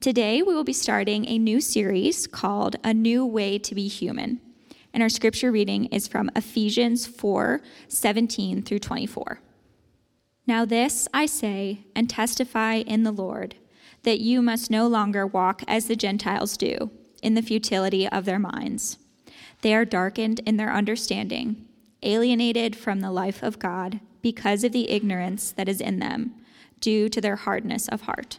Today, we will be starting a new series called A New Way to Be Human. And our scripture reading is from Ephesians 4 17 through 24. Now, this I say and testify in the Lord that you must no longer walk as the Gentiles do, in the futility of their minds. They are darkened in their understanding, alienated from the life of God because of the ignorance that is in them, due to their hardness of heart.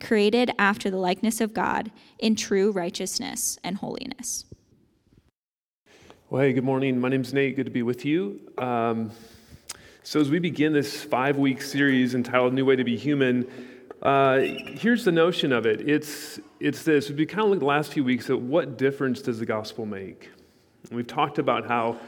created after the likeness of God in true righteousness and holiness. Well, hey, good morning. My name's Nate. Good to be with you. Um, so, as we begin this five week series entitled New Way to Be Human, uh, here's the notion of it it's, it's this. We've kind of looked the last few weeks at what difference does the gospel make? And we've talked about how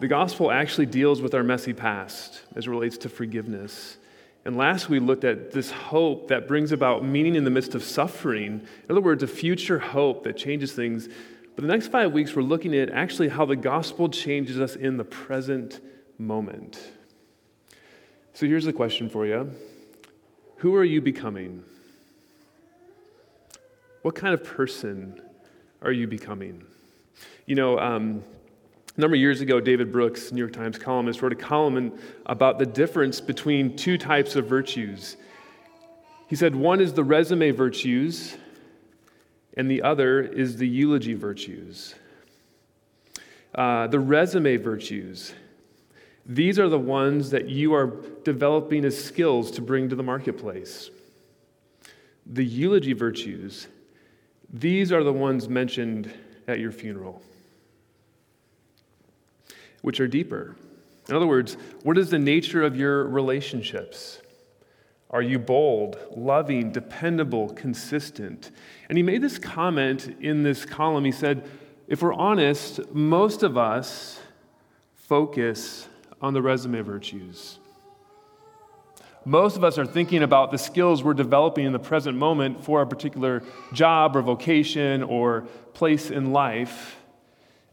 the gospel actually deals with our messy past as it relates to forgiveness. And last we looked at this hope that brings about meaning in the midst of suffering. In other words, a future hope that changes things. But the next five weeks, we're looking at actually how the gospel changes us in the present moment. So here's the question for you who are you becoming? What kind of person are you becoming? You know, um, a number of years ago, David Brooks, New York Times columnist, wrote a column about the difference between two types of virtues. He said one is the resume virtues, and the other is the eulogy virtues. Uh, the resume virtues these are the ones that you are developing as skills to bring to the marketplace. The eulogy virtues, these are the ones mentioned at your funeral, which are deeper. In other words, what is the nature of your relationships? Are you bold, loving, dependable, consistent? And he made this comment in this column. He said, if we're honest, most of us focus on the resume virtues. Most of us are thinking about the skills we're developing in the present moment for a particular job or vocation or place in life.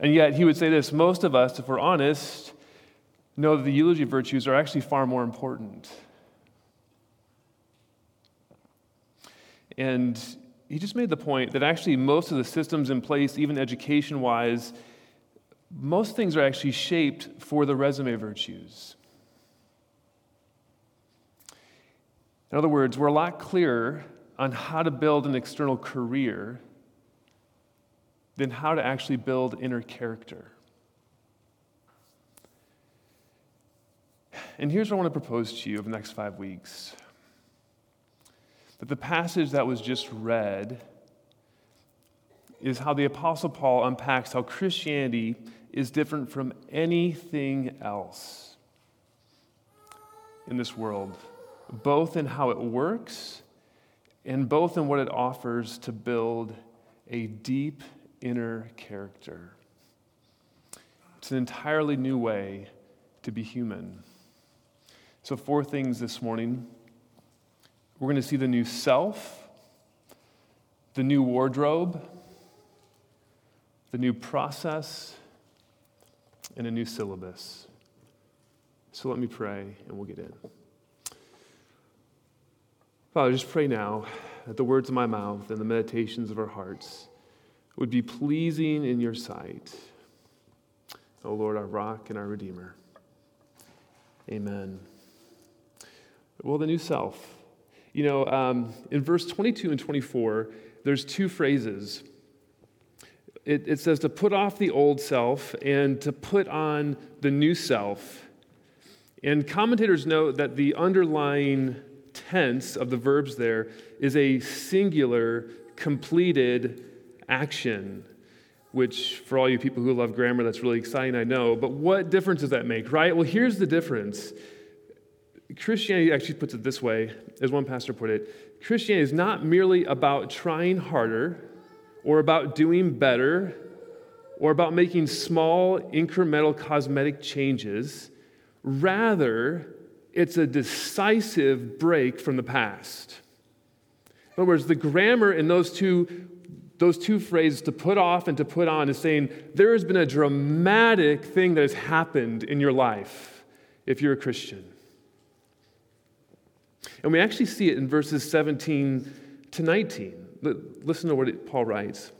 And yet, he would say this most of us, if we're honest, know that the eulogy virtues are actually far more important. And he just made the point that actually most of the systems in place, even education wise, most things are actually shaped for the resume virtues. In other words, we're a lot clearer on how to build an external career than how to actually build inner character. And here's what I want to propose to you over the next five weeks that the passage that was just read is how the Apostle Paul unpacks how Christianity is different from anything else in this world, both in how it works and both in what it offers to build a deep inner character. It's an entirely new way to be human. So, four things this morning. We're going to see the new self, the new wardrobe, the new process, and a new syllabus. So let me pray and we'll get in. Father, just pray now that the words of my mouth and the meditations of our hearts would be pleasing in your sight. O oh Lord, our rock and our redeemer. Amen. Well, the new self. You know, um, in verse 22 and 24, there's two phrases it, it says to put off the old self and to put on the new self. And commentators note that the underlying tense of the verbs there is a singular, completed action, which for all you people who love grammar, that's really exciting, I know. But what difference does that make, right? Well, here's the difference. Christianity actually puts it this way, as one pastor put it Christianity is not merely about trying harder or about doing better or about making small incremental cosmetic changes. Rather, it's a decisive break from the past. In other words, the grammar in those two, those two phrases, to put off and to put on, is saying there has been a dramatic thing that has happened in your life if you're a Christian. And we actually see it in verses 17 to 19. Listen to what Paul writes.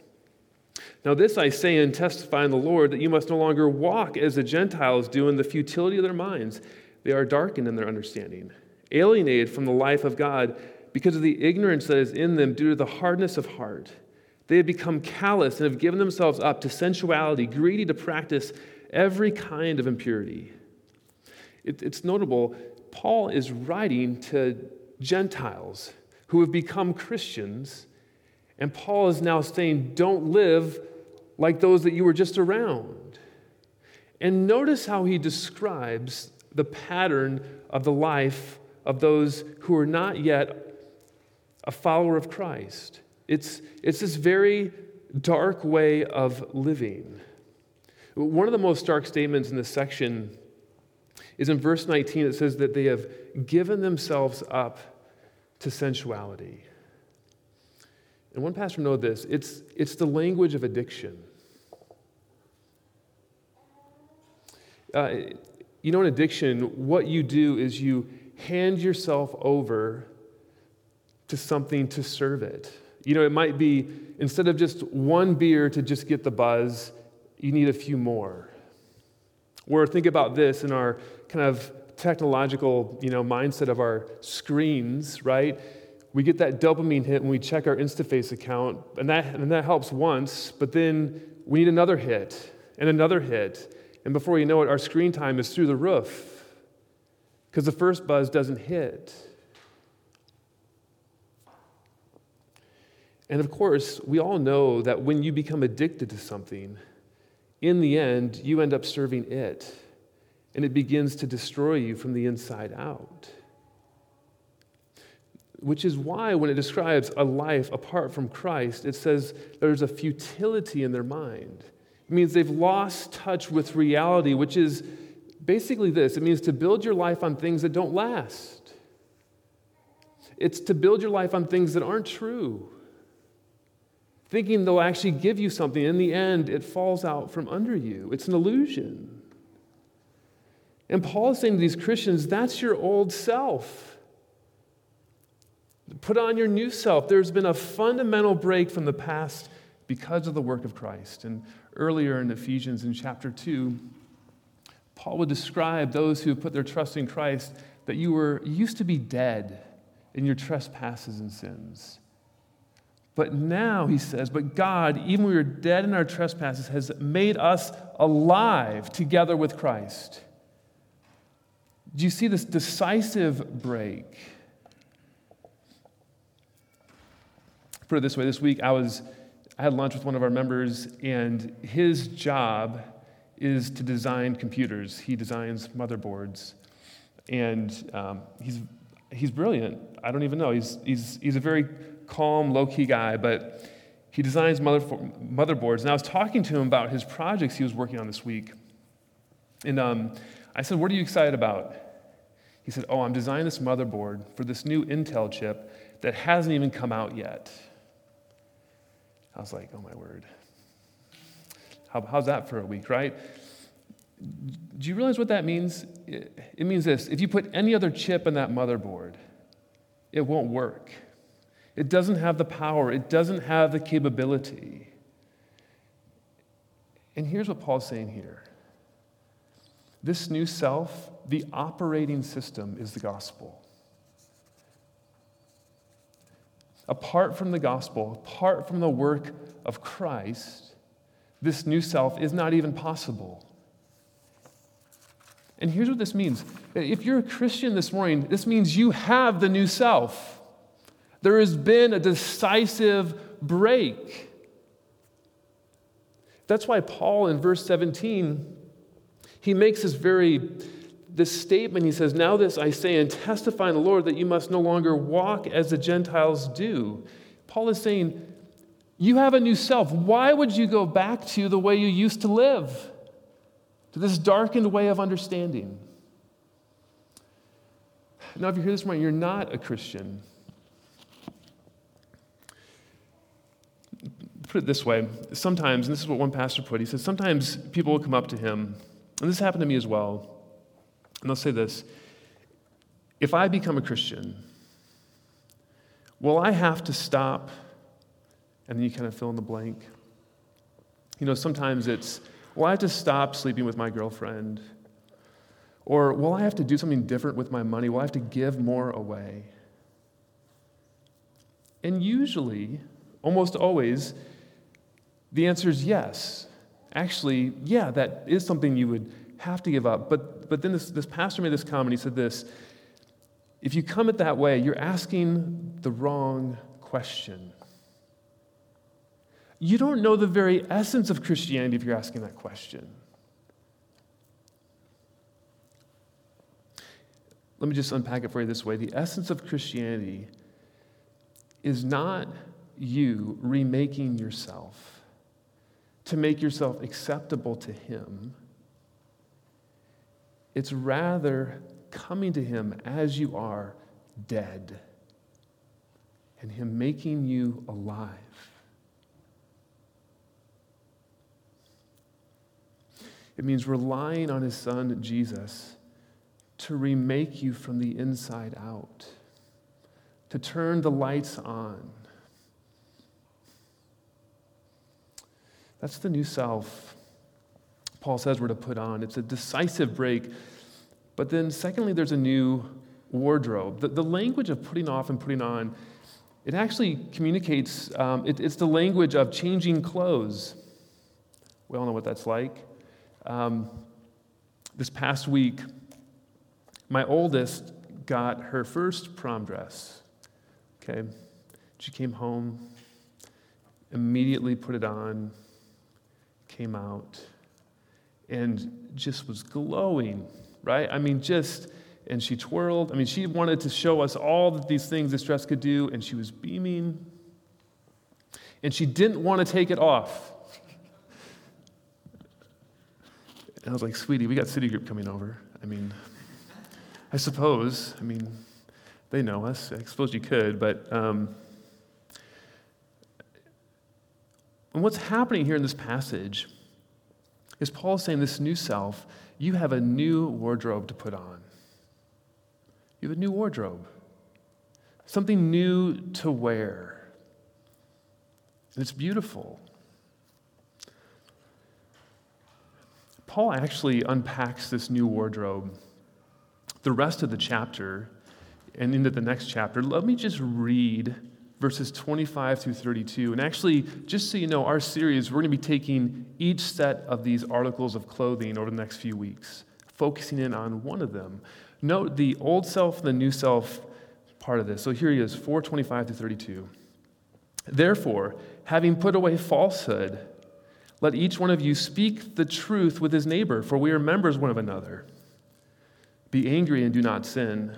Now, this I say and testify in the Lord that you must no longer walk as the Gentiles do in the futility of their minds. They are darkened in their understanding, alienated from the life of God because of the ignorance that is in them due to the hardness of heart. They have become callous and have given themselves up to sensuality, greedy to practice every kind of impurity. It, it's notable, Paul is writing to Gentiles who have become Christians, and Paul is now saying, Don't live like those that you were just around. And notice how he describes the pattern of the life of those who are not yet a follower of Christ. It's, it's this very dark way of living. One of the most stark statements in this section is in verse 19. It says that they have given themselves up to sensuality. And one pastor know this it's, it's the language of addiction. Uh, you know, in addiction, what you do is you hand yourself over to something to serve it. You know, it might be instead of just one beer to just get the buzz, you need a few more. Or think about this in our kind of technological, you know, mindset of our screens, right? We get that dopamine hit when we check our InstaFace account, and that, and that helps once, but then we need another hit and another hit. And before you know it, our screen time is through the roof because the first buzz doesn't hit. And of course, we all know that when you become addicted to something, in the end, you end up serving it, and it begins to destroy you from the inside out. Which is why, when it describes a life apart from Christ, it says there's a futility in their mind. It means they've lost touch with reality, which is basically this it means to build your life on things that don't last, it's to build your life on things that aren't true. Thinking they'll actually give you something. In the end, it falls out from under you. It's an illusion. And Paul is saying to these Christians, that's your old self. Put on your new self. There's been a fundamental break from the past because of the work of Christ. And earlier in Ephesians in chapter 2, Paul would describe those who put their trust in Christ that you were used to be dead in your trespasses and sins. But now, he says, but God, even we were dead in our trespasses, has made us alive together with Christ. Do you see this decisive break? Put it this way this week, I was I had lunch with one of our members, and his job is to design computers. He designs motherboards, and um, he's he's brilliant. I don't even know. He's he's he's a very calm, low key guy, but he designs mother, motherboards. And I was talking to him about his projects he was working on this week. And um, I said, What are you excited about? He said, Oh, I'm designing this motherboard for this new Intel chip that hasn't even come out yet. I was like, Oh my word. How, how's that for a week, right? Do you realize what that means? It, it means this if you put any other chip in that motherboard, it won't work. It doesn't have the power, it doesn't have the capability. And here's what Paul's saying here this new self, the operating system, is the gospel. Apart from the gospel, apart from the work of Christ, this new self is not even possible. And here's what this means if you're a Christian this morning, this means you have the new self. There has been a decisive break. That's why Paul in verse 17, he makes this very this statement. He says, Now this I say and testify in the Lord that you must no longer walk as the Gentiles do. Paul is saying, You have a new self. Why would you go back to the way you used to live? To this darkened way of understanding? Now, if you hear this morning, you're not a Christian. Put it this way sometimes, and this is what one pastor put, he says, sometimes people will come up to him, and this happened to me as well, and they'll say this If I become a Christian, will I have to stop? And then you kind of fill in the blank. You know, sometimes it's, will I have to stop sleeping with my girlfriend? Or will I have to do something different with my money? Will I have to give more away? And usually, almost always, the answer is yes. Actually, yeah, that is something you would have to give up. But, but then this, this pastor made this comment. He said this If you come it that way, you're asking the wrong question. You don't know the very essence of Christianity if you're asking that question. Let me just unpack it for you this way. The essence of Christianity is not you remaking yourself to make yourself acceptable to Him. It's rather coming to Him as you are dead and Him making you alive. It means relying on His Son, Jesus to remake you from the inside out, to turn the lights on. That's the new self Paul says we're to put on. It's a decisive break. But then, secondly, there's a new wardrobe. The, the language of putting off and putting on, it actually communicates, um, it, it's the language of changing clothes. We all know what that's like. Um, this past week, my oldest got her first prom dress. Okay. She came home, immediately put it on, came out, and just was glowing, right? I mean, just, and she twirled. I mean, she wanted to show us all that these things this dress could do, and she was beaming. And she didn't want to take it off. And I was like, sweetie, we got City Group coming over. I mean, I suppose. I mean, they know us. I suppose you could, but. Um, and what's happening here in this passage is Paul saying, This new self, you have a new wardrobe to put on. You have a new wardrobe, something new to wear. And it's beautiful. Paul actually unpacks this new wardrobe the rest of the chapter and into the next chapter, let me just read verses 25 through 32. And actually, just so you know, our series, we're going to be taking each set of these articles of clothing over the next few weeks, focusing in on one of them. Note the old self and the new self part of this. So here he is, 425 to 32. Therefore, having put away falsehood, let each one of you speak the truth with his neighbor, for we are members one of another. Be angry and do not sin.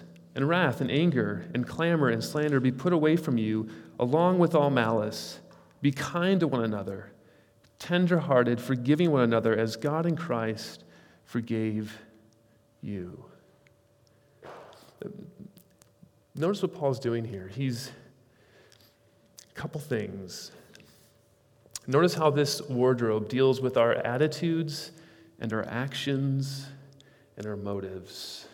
and wrath and anger and clamor and slander be put away from you, along with all malice. Be kind to one another, tenderhearted, forgiving one another as God in Christ forgave you. Notice what Paul's doing here. He's a couple things. Notice how this wardrobe deals with our attitudes and our actions and our motives.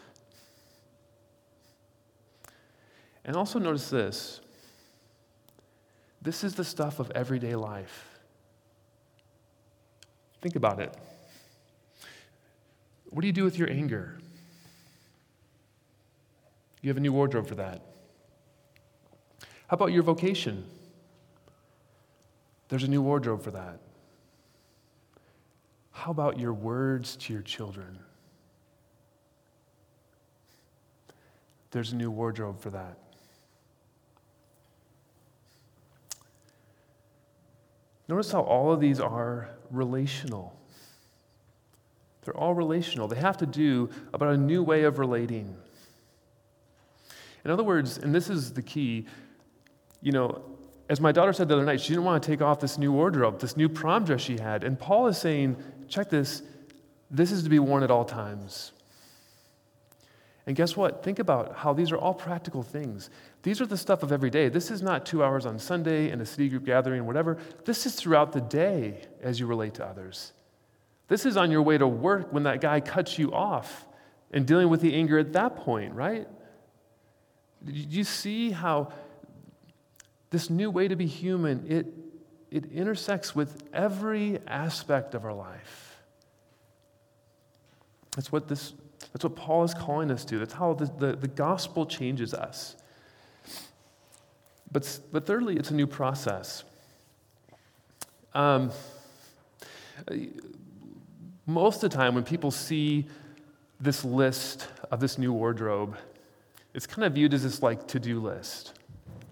And also notice this this is the stuff of everyday life. Think about it. What do you do with your anger? You have a new wardrobe for that. How about your vocation? There's a new wardrobe for that. How about your words to your children? There's a new wardrobe for that. Notice how all of these are relational. They're all relational. They have to do about a new way of relating. In other words, and this is the key, you know, as my daughter said the other night, she didn't want to take off this new wardrobe, this new prom dress she had. And Paul is saying, check this, this is to be worn at all times. And guess what? Think about how these are all practical things. These are the stuff of every day. This is not two hours on Sunday in a city group gathering, or whatever. This is throughout the day as you relate to others. This is on your way to work when that guy cuts you off and dealing with the anger at that point, right? Do you see how this new way to be human, it, it intersects with every aspect of our life? That's what this that's what Paul is calling us to. That's how the, the, the gospel changes us. But, but thirdly, it's a new process. Um, most of the time, when people see this list of this new wardrobe, it's kind of viewed as this like to do list.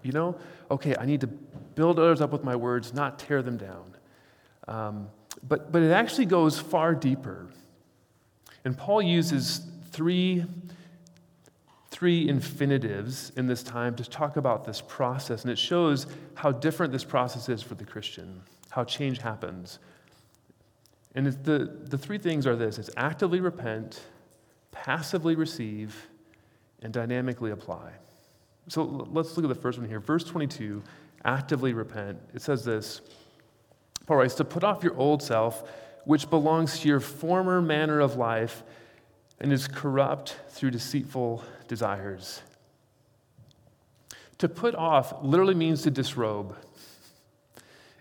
You know, okay, I need to build others up with my words, not tear them down. Um, but, but it actually goes far deeper. And Paul uses three, three infinitives in this time to talk about this process, and it shows how different this process is for the Christian, how change happens. And the, the three things are this it's actively repent, passively receive, and dynamically apply. So let's look at the first one here. Verse 22 actively repent. It says this Paul writes, to put off your old self which belongs to your former manner of life and is corrupt through deceitful desires. To put off literally means to disrobe,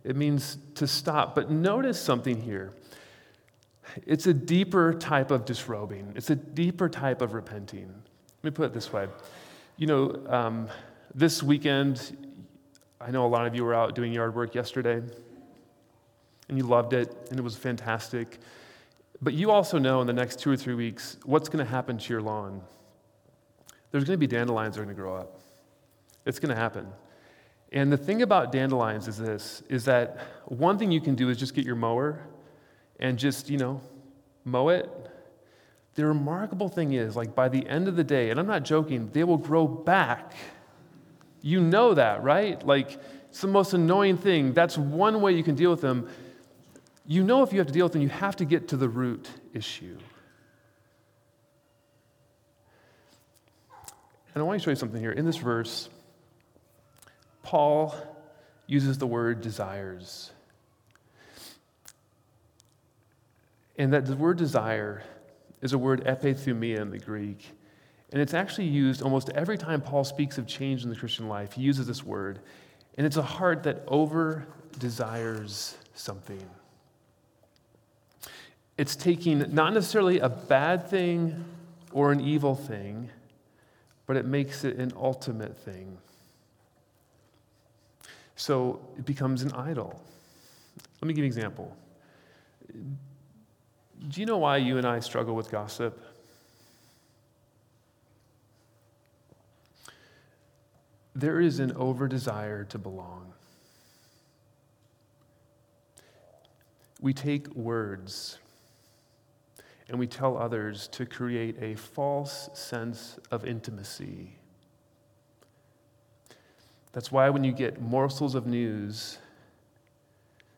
it means to stop. But notice something here. It's a deeper type of disrobing, it's a deeper type of repenting. Let me put it this way. You know, um, this weekend, I know a lot of you were out doing yard work yesterday and you loved it, and it was fantastic. But you also know in the next two or three weeks what's going to happen to your lawn. There's going to be dandelions that are going to grow up. It's going to happen. And the thing about dandelions is this is that one thing you can do is just get your mower and just, you know, mow it. The remarkable thing is, like by the end of the day, and I'm not joking, they will grow back. You know that, right? Like it's the most annoying thing. That's one way you can deal with them you know if you have to deal with them, you have to get to the root issue. And I want to show you something here. In this verse, Paul uses the word desires. And that the word desire is a word epithumia in the Greek. And it's actually used almost every time Paul speaks of change in the Christian life. He uses this word. And it's a heart that over desires something. It's taking not necessarily a bad thing or an evil thing, but it makes it an ultimate thing. So it becomes an idol. Let me give you an example. Do you know why you and I struggle with gossip? There is an over desire to belong. We take words and we tell others to create a false sense of intimacy. That's why when you get morsels of news,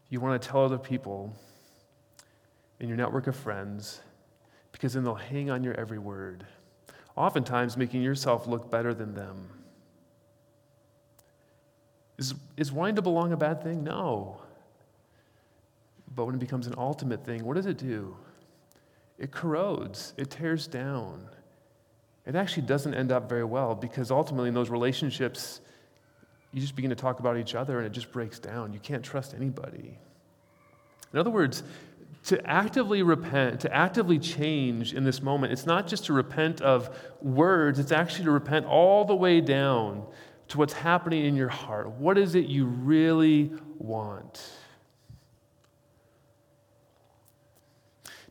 you want to tell other people in your network of friends, because then they'll hang on your every word, oftentimes making yourself look better than them. Is, is wanting to belong a bad thing? No. But when it becomes an ultimate thing, what does it do? It corrodes, it tears down. It actually doesn't end up very well because ultimately in those relationships, you just begin to talk about each other and it just breaks down. You can't trust anybody. In other words, to actively repent, to actively change in this moment, it's not just to repent of words, it's actually to repent all the way down to what's happening in your heart. What is it you really want?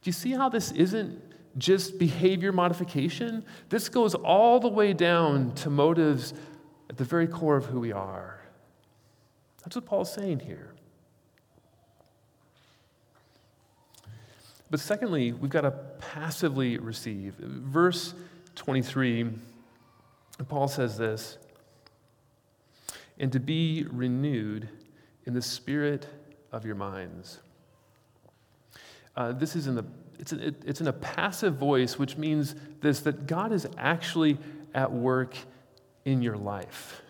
You see how this isn't just behavior modification? This goes all the way down to motives at the very core of who we are. That's what Paul's saying here. But secondly, we've got to passively receive. Verse 23, Paul says this and to be renewed in the spirit of your minds. Uh, this is in the it's, a, it, it's in a passive voice, which means this that God is actually at work in your life.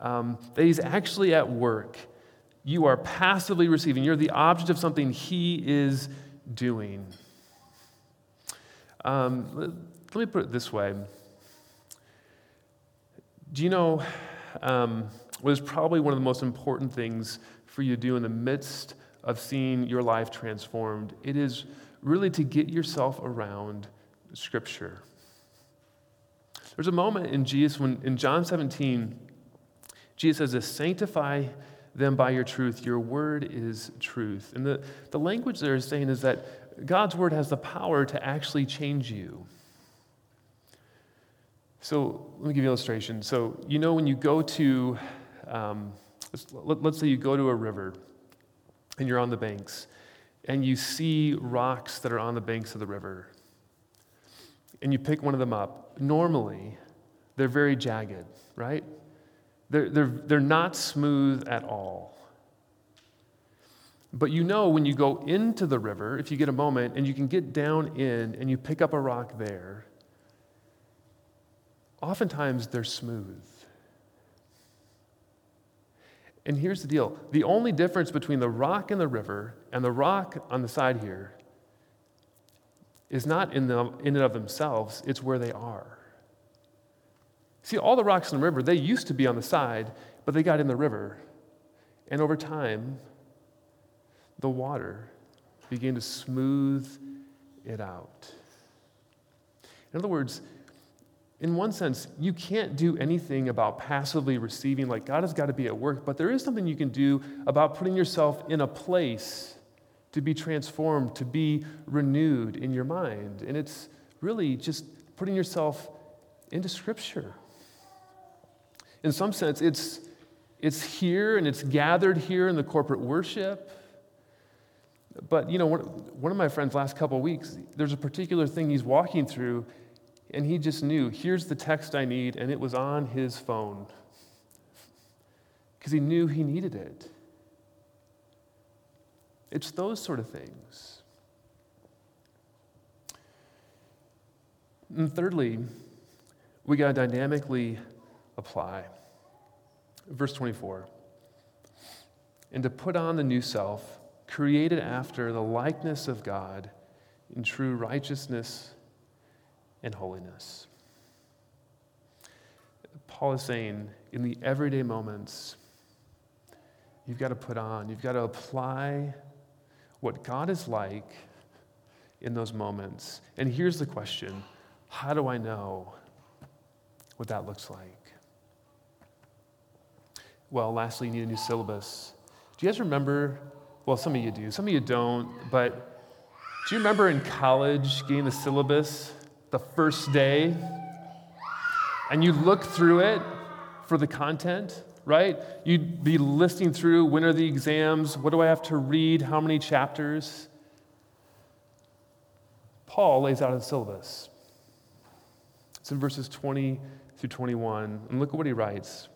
Um, that He's actually at work. You are passively receiving. You're the object of something He is doing. Um, let, let, me put it this way. Do you know um, what is probably one of the most important things for you to do in the midst of seeing your life transformed? It is really to get yourself around Scripture. There's a moment in Jesus when in John 17, Jesus says sanctify them by your truth. Your word is truth. And the, the language there is saying is that God's word has the power to actually change you. So let me give you an illustration. So, you know, when you go to, um, let's, let's say you go to a river and you're on the banks and you see rocks that are on the banks of the river and you pick one of them up. Normally, they're very jagged, right? They're, they're, they're not smooth at all. But you know when you go into the river, if you get a moment, and you can get down in and you pick up a rock there, oftentimes they're smooth. And here's the deal the only difference between the rock in the river and the rock on the side here is not in, the, in and of themselves, it's where they are. See, all the rocks in the river, they used to be on the side, but they got in the river. And over time, the water began to smooth it out. In other words, in one sense, you can't do anything about passively receiving, like God has got to be at work, but there is something you can do about putting yourself in a place to be transformed, to be renewed in your mind. And it's really just putting yourself into Scripture in some sense, it's, it's here and it's gathered here in the corporate worship. But, you know, one, one of my friends last couple weeks, there's a particular thing he's walking through, and he just knew here's the text I need, and it was on his phone because he knew he needed it. It's those sort of things. And thirdly, we got to dynamically apply. Verse 24 and to put on the new self, created after the likeness of God in true righteousness and holiness. Paul is saying, in the everyday moments, you've got to put on, you've got to apply what God is like in those moments. And here's the question How do I know what that looks like? Well, lastly, you need a new syllabus. Do you guys remember? Well, some of you do, some of you don't, but do you remember in college getting the syllabus the first day? And you look through it for the content, right? You'd be listing through when are the exams? What do I have to read? How many chapters? Paul lays out a syllabus. It's in verses 20 through 21. And look at what he writes.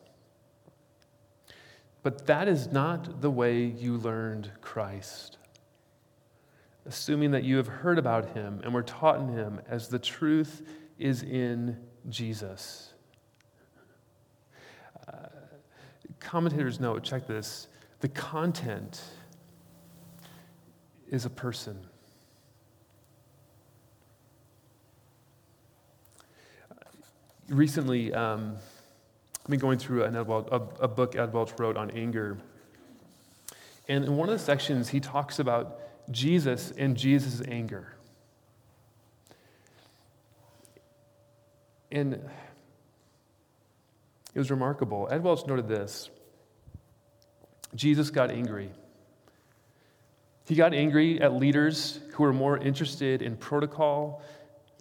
But that is not the way you learned Christ. Assuming that you have heard about him and were taught in him as the truth is in Jesus. Uh, commentators note, check this, the content is a person. Recently, um, I've been going through Welch, a, a book Ed Welch wrote on anger. And in one of the sections, he talks about Jesus and Jesus' anger. And it was remarkable. Ed Welch noted this Jesus got angry. He got angry at leaders who were more interested in protocol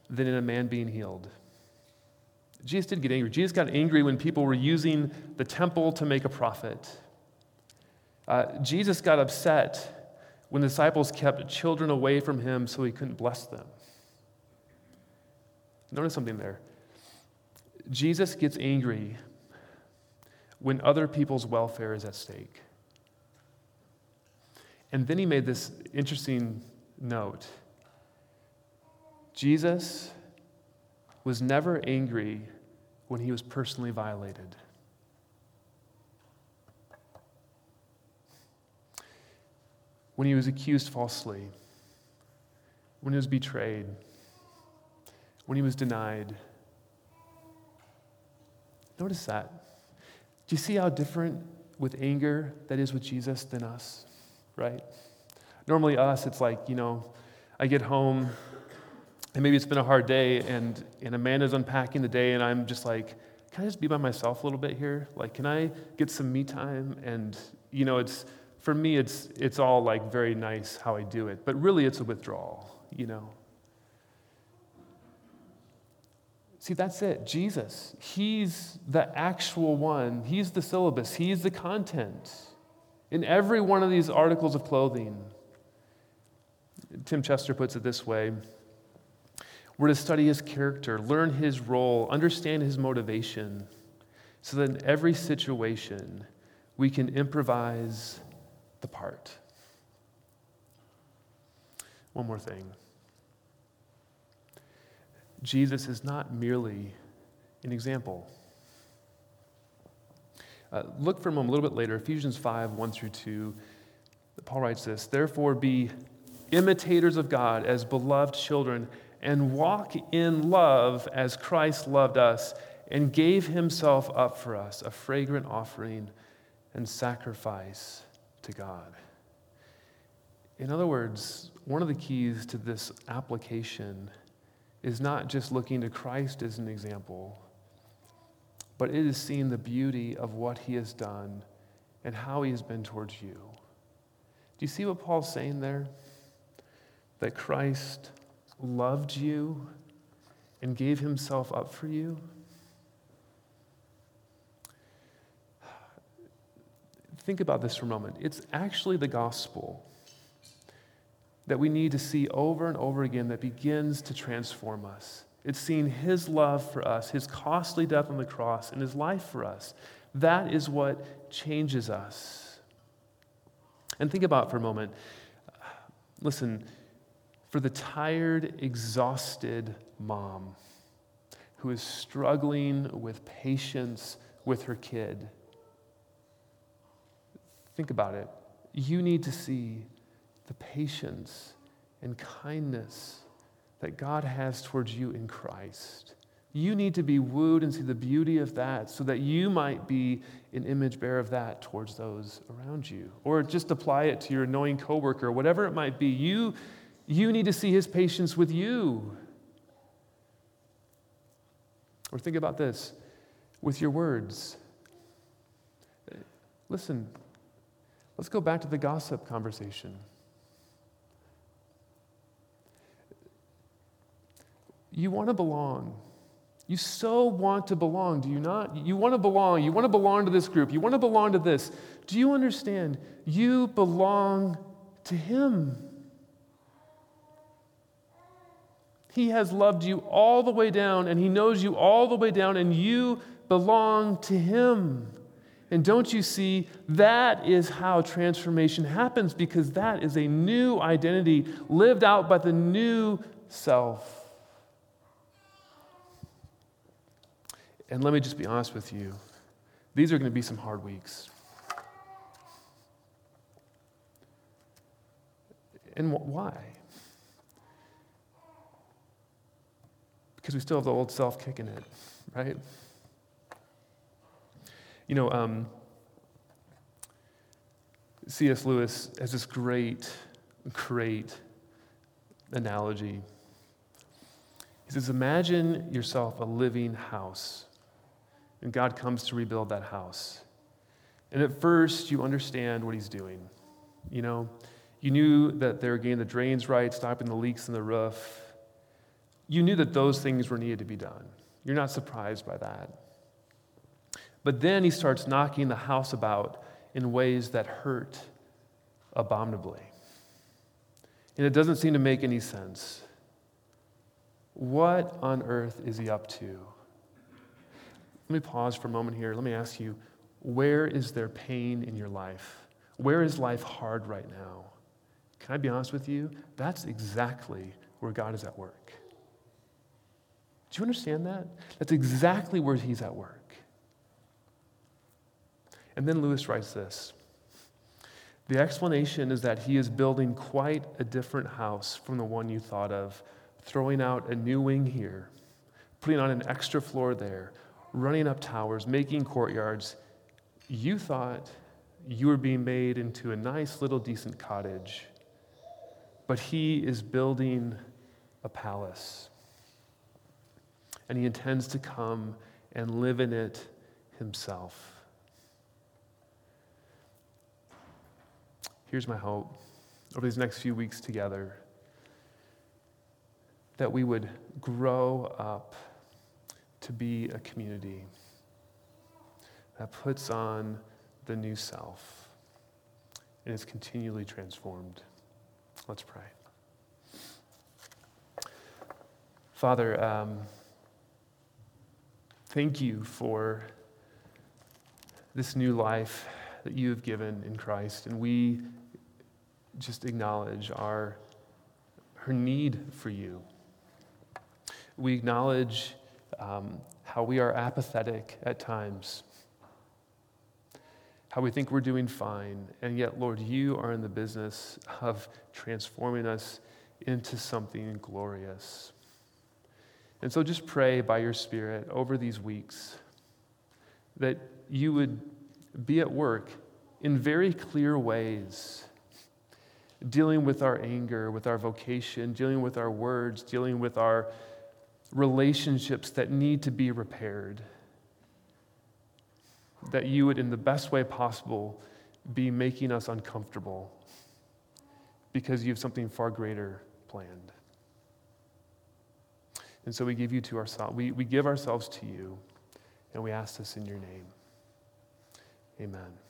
than in a man being healed. Jesus didn't get angry. Jesus got angry when people were using the temple to make a profit. Uh, Jesus got upset when the disciples kept children away from him so he couldn't bless them. Notice something there. Jesus gets angry when other people's welfare is at stake. And then he made this interesting note Jesus was never angry when he was personally violated. When he was accused falsely, when he was betrayed, when he was denied. Notice that. Do you see how different with anger that is with Jesus than us, right? Normally, us, it's like, you know, I get home and maybe it's been a hard day and, and Amanda's unpacking the day and I'm just like, can I just be by myself a little bit here? Like, can I get some me time? And, you know, it's, for me, it's, it's all like very nice how I do it, but really it's a withdrawal, you know? See, that's it. Jesus. He's the actual one. He's the syllabus. He's the content in every one of these articles of clothing. Tim Chester puts it this way We're to study his character, learn his role, understand his motivation, so that in every situation we can improvise the part. One more thing. Jesus is not merely an example. Uh, look for a moment a little bit later, Ephesians 5 1 through 2. Paul writes this Therefore, be imitators of God as beloved children, and walk in love as Christ loved us and gave himself up for us, a fragrant offering and sacrifice to God. In other words, one of the keys to this application is not just looking to Christ as an example, but it is seeing the beauty of what he has done and how he has been towards you. Do you see what Paul's saying there? That Christ loved you and gave himself up for you? Think about this for a moment. It's actually the gospel that we need to see over and over again that begins to transform us. It's seeing his love for us, his costly death on the cross, and his life for us. That is what changes us. And think about for a moment listen, for the tired, exhausted mom who is struggling with patience with her kid, think about it. You need to see the patience and kindness that God has towards you in Christ. You need to be wooed and see the beauty of that so that you might be an image bearer of that towards those around you. Or just apply it to your annoying coworker, whatever it might be. You, you need to see his patience with you. Or think about this with your words. Listen, let's go back to the gossip conversation. You want to belong. You so want to belong, do you not? You want to belong. You want to belong to this group. You want to belong to this. Do you understand? You belong to Him. He has loved you all the way down, and He knows you all the way down, and you belong to Him. And don't you see, that is how transformation happens because that is a new identity lived out by the new self. And let me just be honest with you these are going to be some hard weeks. And why? Because we still have the old self kicking it, right? You know, um, C.S. Lewis has this great, great analogy. He says, Imagine yourself a living house and God comes to rebuild that house. And at first, you understand what he's doing. You know, You knew that they were getting the drains right, stopping the leaks in the roof. You knew that those things were needed to be done. You're not surprised by that. But then he starts knocking the house about in ways that hurt abominably. And it doesn't seem to make any sense. What on earth is he up to? Let me pause for a moment here. Let me ask you where is there pain in your life? Where is life hard right now? Can I be honest with you? That's exactly where God is at work. Do you understand that? That's exactly where He's at work. And then Lewis writes this The explanation is that He is building quite a different house from the one you thought of, throwing out a new wing here, putting on an extra floor there, running up towers, making courtyards. You thought you were being made into a nice little decent cottage, but he is building a palace. And he intends to come and live in it himself. Here's my hope over these next few weeks together that we would grow up to be a community that puts on the new self and is continually transformed. Let's pray. Father, um, thank you for this new life that you have given in Christ, and we just acknowledge our, her need for you. We acknowledge um, how we are apathetic at times, how we think we're doing fine, and yet, Lord, you are in the business of transforming us into something glorious. And so just pray by your Spirit over these weeks that you would be at work in very clear ways, dealing with our anger, with our vocation, dealing with our words, dealing with our relationships that need to be repaired. That you would, in the best way possible, be making us uncomfortable because you have something far greater planned. And so we give you to ourselves, we, we give ourselves to you, and we ask this in your name. Amen.